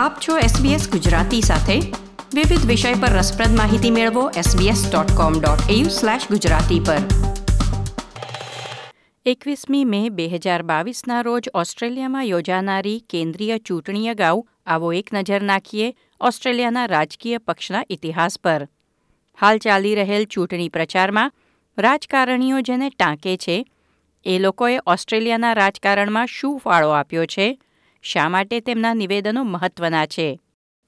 આપ છો SBS ગુજરાતી સાથે. વિવિધ વિષય પર રસપ્રદ માહિતી મેળવો sbs.com.au/gujarati પર. એકવીસમી મે બે હજાર બાવીસના રોજ ઓસ્ટ્રેલિયામાં યોજાનારી કેન્દ્રીય ચૂંટણી અગાઉ આવો એક નજર નાખીએ ઓસ્ટ્રેલિયાના રાજકીય પક્ષના ઇતિહાસ પર. હાલ ચાલી રહેલ ચૂંટણી પ્રચારમાં રાજકારણીઓ જેને ટાંકે છે, એ લોકોએ ઓસ્ટ્રેલિયાના રાજકારણમાં શું ફાળો આપ્યો છે? શા માટે તેમના નિવેદનો મહત્વના છે?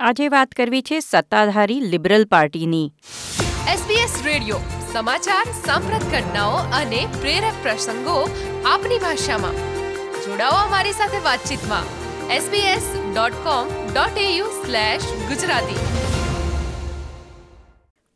આજે વાત કરવી છે સત્તાધારી લિબરલ પાર્ટીની. SBS રેડિયો સમાચાર સાંપ્રત ઘટનાઓ અને પ્રેરક પ્રસંગો આપની ભાષામાં. જોડાઓ અમારી સાથે વાતચીતમાં. sbs.com.au Gujarati.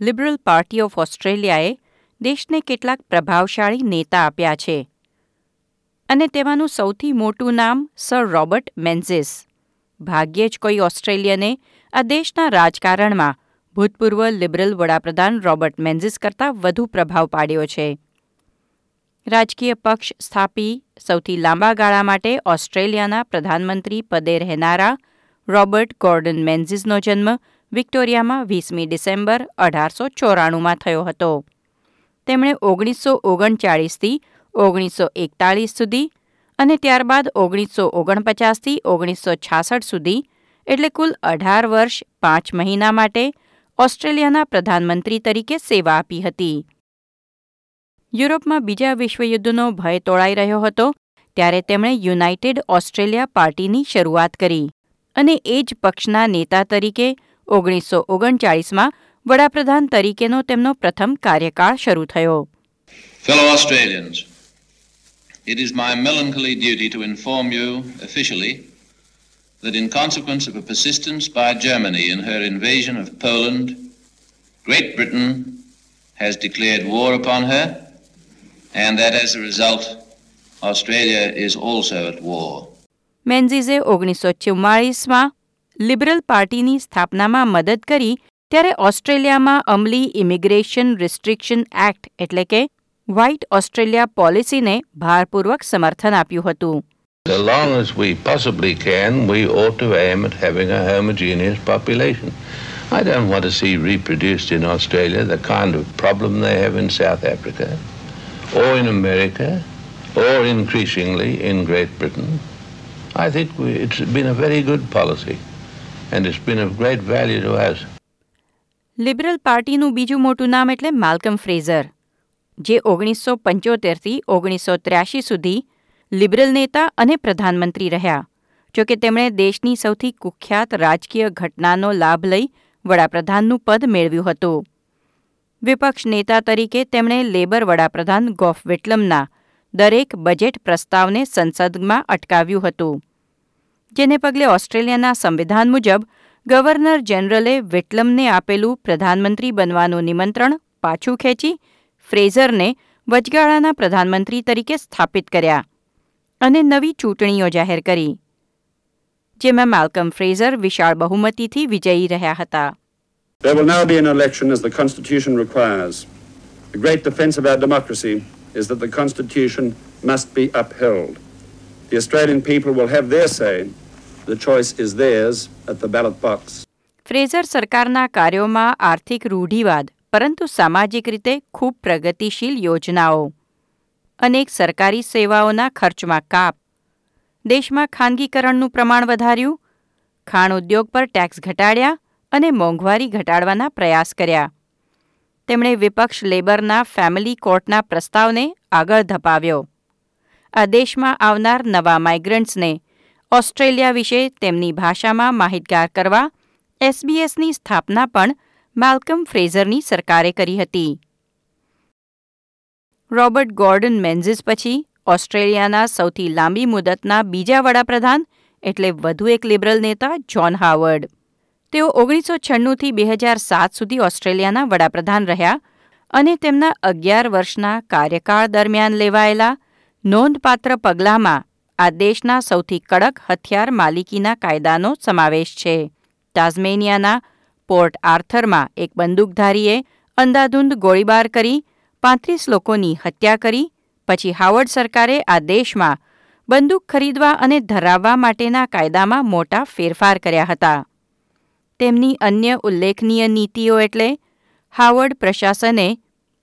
Liberal party of ઓસ્ટ્રેલિયાએ દેશને કેટલાક પ્રભાવશાળી નેતા આપ્યા છે. અને તેમાંનું સૌથી મોટું નામ સર રોબર્ટ મેન્ઝિસ. ભાગ્યે જ કોઈ ઓસ્ટ્રેલિયને આ દેશના રાજકારણમાં ભૂતપૂર્વ લિબરલ વડાપ્રધાન રોબર્ટ મેન્ઝિસ કરતાં વધુ પ્રભાવ પાડ્યો છે. રાજકીય પક્ષ સ્થાપી સૌથી લાંબા ગાળા માટે ઓસ્ટ્રેલિયાના પ્રધાનમંત્રી પદે રહેનારા રોબર્ટ ગોર્ડન મેન્ઝિસનો જન્મ વિક્ટોરિયામાં વીસમી ડિસેમ્બર અઢારસો ચોરાણુંમાં થયો હતો. તેમણે ઓગણીસો ઓગણચાળીસથી ઓગણીસો એકતાળીસ સુધી અને ત્યારબાદ ઓગણીસો ઓગણપચાસથી ઓગણીસો છાસઠ સુધી એટલે કુલ અઢાર વર્ષ પાંચ મહિના માટે ઓસ્ટ્રેલિયાના પ્રધાનમંત્રી તરીકે સેવા આપી હતી. યુરોપમાં બીજા વિશ્વયુદ્ધનો ભય તોળાઈ રહ્યો હતો ત્યારે તેમણે યુનાઇટેડ ઓસ્ટ્રેલિયા પાર્ટીની શરૂઆત કરી અને એ જ પક્ષના નેતા તરીકે ઓગણીસો ઓગણચાળીસમાં વડાપ્રધાન તરીકેનો તેમનો પ્રથમ કાર્યકાળ શરૂ થયો. Fellow Australians, it is my melancholy duty to inform you officially that in consequence of a persistence by Germany in her invasion of Poland, Great Britain has declared war upon her, and that as a result, Australia is also at war. મેન્ઝીઝે ઓગણીસો ચુમ્માળીસમાં liberal પાર્ટીની સ્થાપનામાં મદદ કરી ત્યારે ઓસ્ટ્રેલિયામાં અમલી immigration restriction act એટલે કે white Australia પોલિસીને ભારપૂર્વક સમર્થન આપ્યું હતું So long as we possibly can, we ought to aim at having a homogeneous population. I don't want to see reproduced in Australia the kind of problem they have in South Africa, or in America, or increasingly in Great Britain. I think we, it's been a very good policy, and it's been of great value to us. Liberal પાર્ટીનું બીજું મોટું નામ એટલે Malcolm Frazer જે ઓગણીસો પંચોતેરથી ઓગણીસો ત્ર્યાસી સુધી liberal નેતા અને પ્રધાનમંત્રી રહ્યા. જોકે તેમણે દેશની સૌથી કુખ્યાત રાજકીય ઘટનાનો લાભ લઈ વડાપ્રધાનનું પદ મેળવ્યું હતું. વિપક્ષ નેતા તરીકે તેમણે લેબર વડાપ્રધાન ગોફ વિટલમના દરેક બજેટ પ્રસ્તાવને સંસદમાં અટકાવ્યું હતું. જેને પગલે ઓસ્ટ્રેલિયાના સંવિધાન મુજબ ગવર્નર જનરલે વિટલમને આપેલું પ્રધાનમંત્રી બનવાનું નિમંત્રણ પાછું ખેંચી ફ્રેઝરને વચગાળાના પ્રધાનમંત્રી તરીકે સ્થાપિત કર્યા અને નવી ચૂંટણીઓ જાહેર કરી જેમાં માલ્કમ ફ્રેઝર વિશાળ બહુમતીથી વિજયી રહ્યા હતા There will now be an election as the Constitution requires. The great defence of our democracy is that the Constitution must be upheld. The Australian people will have their say. The choice is theirs at the ballot box. Fraser સરકારના કાર્યોમાં આર્થિક રૂઢિવાદ પરંતુ સામાજિક રીતે ખૂબ પ્રગતિશીલ યોજનાઓ અનેક સરકારી સેવાઓના ખર્ચમાં કાપ. દેશમાં ખાનગીકરણનું પ્રમાણ વધાર્યું, ખાણ ઉદ્યોગ પર ટેક્સ ઘટાડ્યા અને મોંઘવારી ઘટાડવાના પ્રયાસ કર્યા. તેમણે વિપક્ષ લેબરના ફેમિલી કોર્ટના પ્રસ્તાવને આગળ ધપાવ્યો. આ દેશમાં આવનાર નવા માઇગ્રન્ટ્સને ઓસ્ટ્રેલિયા વિશે તેમની ભાષામાં માહિતગાર કરવા, એસબીએસની સ્થાપના પણ માલ્કમ ફ્રેઝરની સરકારે કરી હતી. રોબર્ટ ગોર્ડન મેન્ઝિસ પછી ઓસ્ટ્રેલિયાના સૌથી લાંબી મુદતના બીજા વડાપ્રધાન એટલે વધુ એક લિબરલ નેતા જ્હોન હાવર્ડ. તેઓ ઓગણીસો છન્નુંથી બે હજાર સાત સુધી ઓસ્ટ્રેલિયાના વડાપ્રધાન રહ્યા અને તેમના અગિયાર વર્ષના કાર્યકાળ દરમિયાન લેવાયેલા નોંધપાત્ર પગલાંમાં આ દેશના સૌથી કડક હથિયાર માલિકીના કાયદાનો સમાવેશ છે. તાઝમેનિયાના પોર્ટ આર્થરમાં એક બંદૂકધારીએ અંધાધૂંધ ગોળીબાર કરી પાંત્રીસ લોકોની હત્યા કરી, પછી હાવર્ડ સરકારે આ દેશમાં બંદૂક ખરીદવા અને ધરાવવા માટેના કાયદામાં મોટા ફેરફાર કર્યા હતા. તેમની અન્ય ઉલ્લેખનીય નીતિઓ એટલે હાવર્ડ પ્રશાસને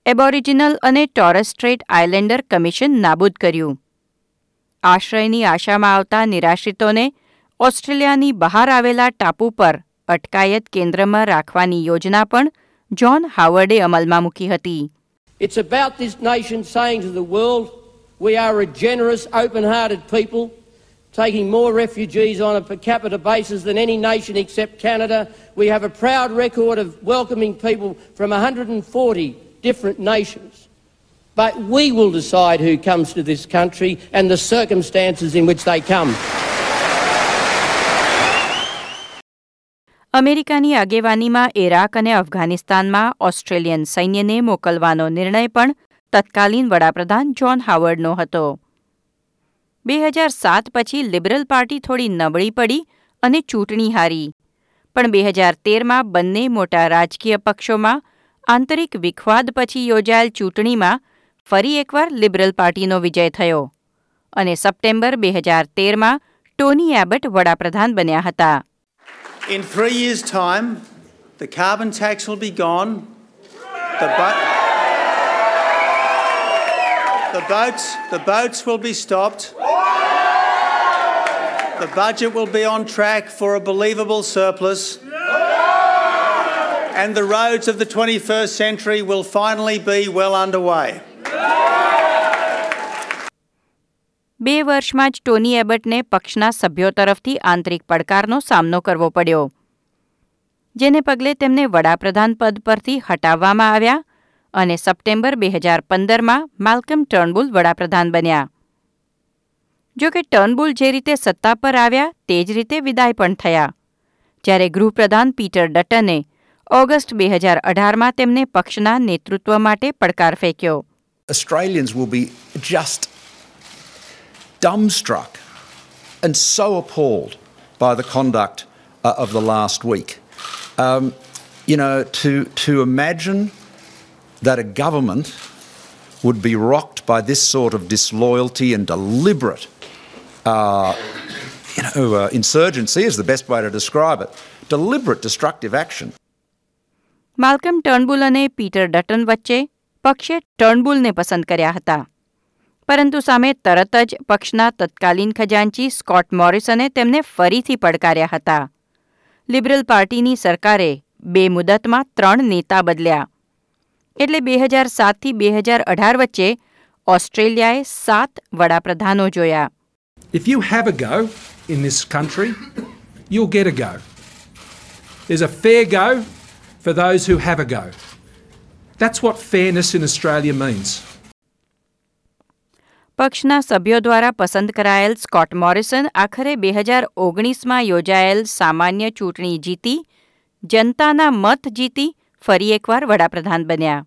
એબોરિજિનલ અને ટોરસ્ટ્રેટ આઇલેન્ડર કમિશન નાબૂદ કર્યું. આશ્રયની આશામાં આવતા નિરાશ્રિતોને ઓસ્ટ્રેલિયાની બહાર આવેલા ટાપુ પર અટકાયત કેન્દ્રમાં રાખવાની યોજના પણ જ્હોન હાવર્ડે અમલમાં મૂકી હતી It's about this nation saying to the world, we are a generous, open hearted people, taking more refugees on a per capita basis than any nation except Canada. We have a proud record of welcoming people from 140 different nations. But we will decide who comes to this country and the circumstances in which they come. અમેરિકાની આગેવાનીમાં Iraq અને અફઘાનિસ્તાનમાં Australian સૈન્યને મોકલવાનો નિર્ણય પણ તત્કાલીન વડાપ્રધાન John હાવર્ડનો હતો. બે હજાર સાત પછી લિબરલ પાર્ટી થોડી નબળી પડી અને ચૂંટણી હારી. પણ બે હજાર તેરમાં બંને મોટા રાજકીય પક્ષોમાં આંતરિક વિખવાદ પછી યોજાયેલ ચૂંટણીમાં ફરી એકવાર લિબરલ પાર્ટીનો વિજય થયો અને સપ્ટેમ્બર બે હજાર તેરમાં ટોની એબટ વડાપ્રધાન બન્યા હતા. In three years' time, the carbon tax will be gone. The, bo- the boats, the boats will be stopped. The budget will be on track for a believable surplus. And the roads of the 21st century will finally be well underway. બે વર્ષમાં જ Tony એબટને પક્ષના સભ્યો તરફથી આંતરિક પડકારનો સામનો કરવો પડ્યો, જેને પગલે તેમને વડાપ્રધાન પદ પરથી હટાવવામાં આવ્યા અને સપ્ટેમ્બર બે હજાર પંદરમાં માલ્કમ ટર્નબુલ વડાપ્રધાન બન્યા. જો કે ટર્નબુલ જે રીતે સત્તા પર આવ્યા, તે જ રીતે વિદાય પણ થયા, જ્યારે ગૃહપ્રધાન પીટર ડટને ઓગસ્ટ બે હજાર અઢારમાં તેમને પક્ષના નેતૃત્વ માટે પડકાર ફેંક્યો. dumbstruck and so appalled by the conduct uh, of the last week. Um, you know, to, to imagine that a government would be rocked by this sort of disloyalty and deliberate, uh, you know, uh, insurgency is the best way to describe it. Deliberate destructive action. Malcolm ટર્નબુલ અને Peter Dutton વચ્ચે પક્ષે ટર્નબુલને પસંદ કર્યા હતા પરંતુ સામે તરત જ પક્ષના તત્કાલીન ખજાનચી સ્કોટ મોરિસને તેમને ફરીથી પડકાર્યા હતા લિબરલ પાર્ટીની સરકારે બે મુદતમાં ત્રણ નેતા બદલ્યા એટલે બે હજાર સાતથી બે હજાર અઢાર વચ્ચે ઓસ્ટ્રેલિયાએ સાત વડાપ્રધાનો જોયા If you have a go in this country, you'll get a go. There's a fair go for those who have a go. That's what fairness in Australia means. પક્ષના સભ્યો દ્વારા પસંદ કરાયેલ સ્કોટ મોરિસન આખરે બે હજાર ઓગણીસમાં યોજાયેલ સામાન્ય ચૂંટણી જીતી, જનતાના મત જીતી, ફરી એકવાર વડાપ્રધાન બન્યા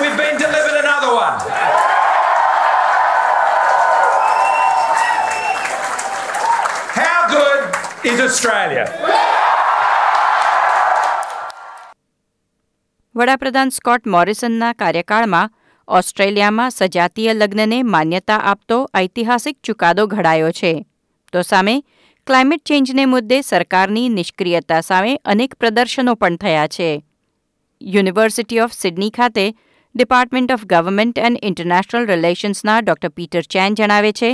we've been delivered another one. Is Australia? વડાપ્રધાન સ્કોટ મોરિસનના કાર્યકાળમાં ઓસ્ટ્રેલિયામાં સજાતીય લગ્નને માન્યતા આપતો ઐતિહાસિક ચુકાદો ઘડાયો છે તો સામે ક્લાઇમેટ ચેન્જને મુદ્દે સરકારની નિષ્ક્રિયતા સામે અનેક પ્રદર્શનો પણ થયા છે યુનિવર્સિટી ઓફ સિડની ખાતે department of government and international રિલેશન્સના doctor Peter Chen જણાવે છે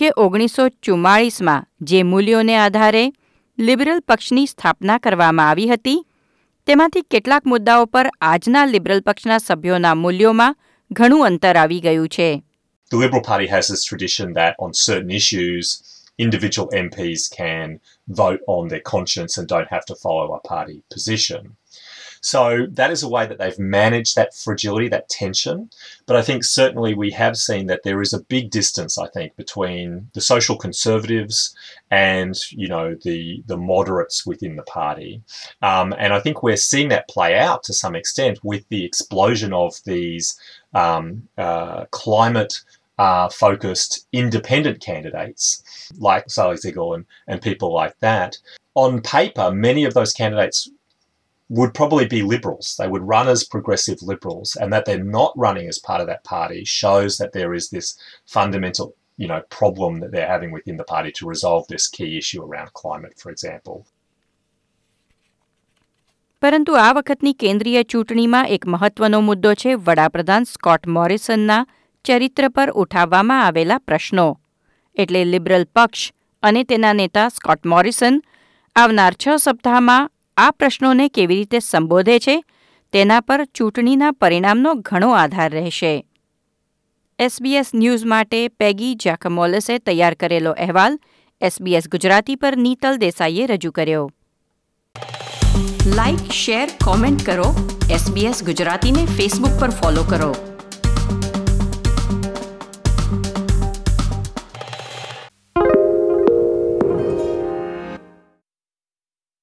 કે ઓગણીસો ચુમ્માળીસમાં જે મૂલ્યોને આધારે લિબરલ પક્ષની સ્થાપના કરવામાં આવી હતી તેમાંથી કેટલાક મુદ્દાઓ પર આજના લિબરલ પક્ષના સભ્યોના મૂલ્યોમાં ઘણું અંતર આવી ગયું છે The Liberal Party has this tradition that on certain issues, individual MPs can vote on their conscience and don't have to follow a party position. So that is a way that they've managed that fragility, that tension. But I think certainly we have seen that there is a big distance, I think, between the social conservatives and, you know, the the moderates within the party. Um, and I think we're seeing that play out to some extent with the explosion of these um, uh, climate uh, focused independent candidates like Sally Siegel and, and people like that. on paper, many of those candidates would probably be liberals. They would run as progressive liberals, and that they're not running as part of that party shows that there is this fundamental, you know, problem that they're having within the party to resolve this key issue around climate, for example. પરંતુ આ વખતની કેન્દ્રીય ચૂંટણીમાં એક મહત્વનો મુદ્દો છે વડાપ્રધાન સ્કોટ મોરિસનના ચરિત્ર પર ઉઠાવવામાં આવેલા પ્રશ્નો એટલે લિબરલ પક્ષ અને તેના નેતા સ્કોટ મોરિસન આવનાર છ સપ્તાહમાં આ પ્રશ્નોને કેવી રીતે સંબોધે છે, તેના પર ચૂંટણીના પરિણામનો ઘણો આધાર રહેશે. એસબીએસ ન્યૂઝ માટે પેગી જાકમોલસે તૈયાર કરેલો અહેવાલ એસબીએસ ગુજરાતી પર નીતલ દેસાઈએ રજૂ કર્યો. લાઇક શેર, કોમેન્ટ કરો. એસબીએસ ગુજરાતીને ફેસબુક પર ફોલો કરો.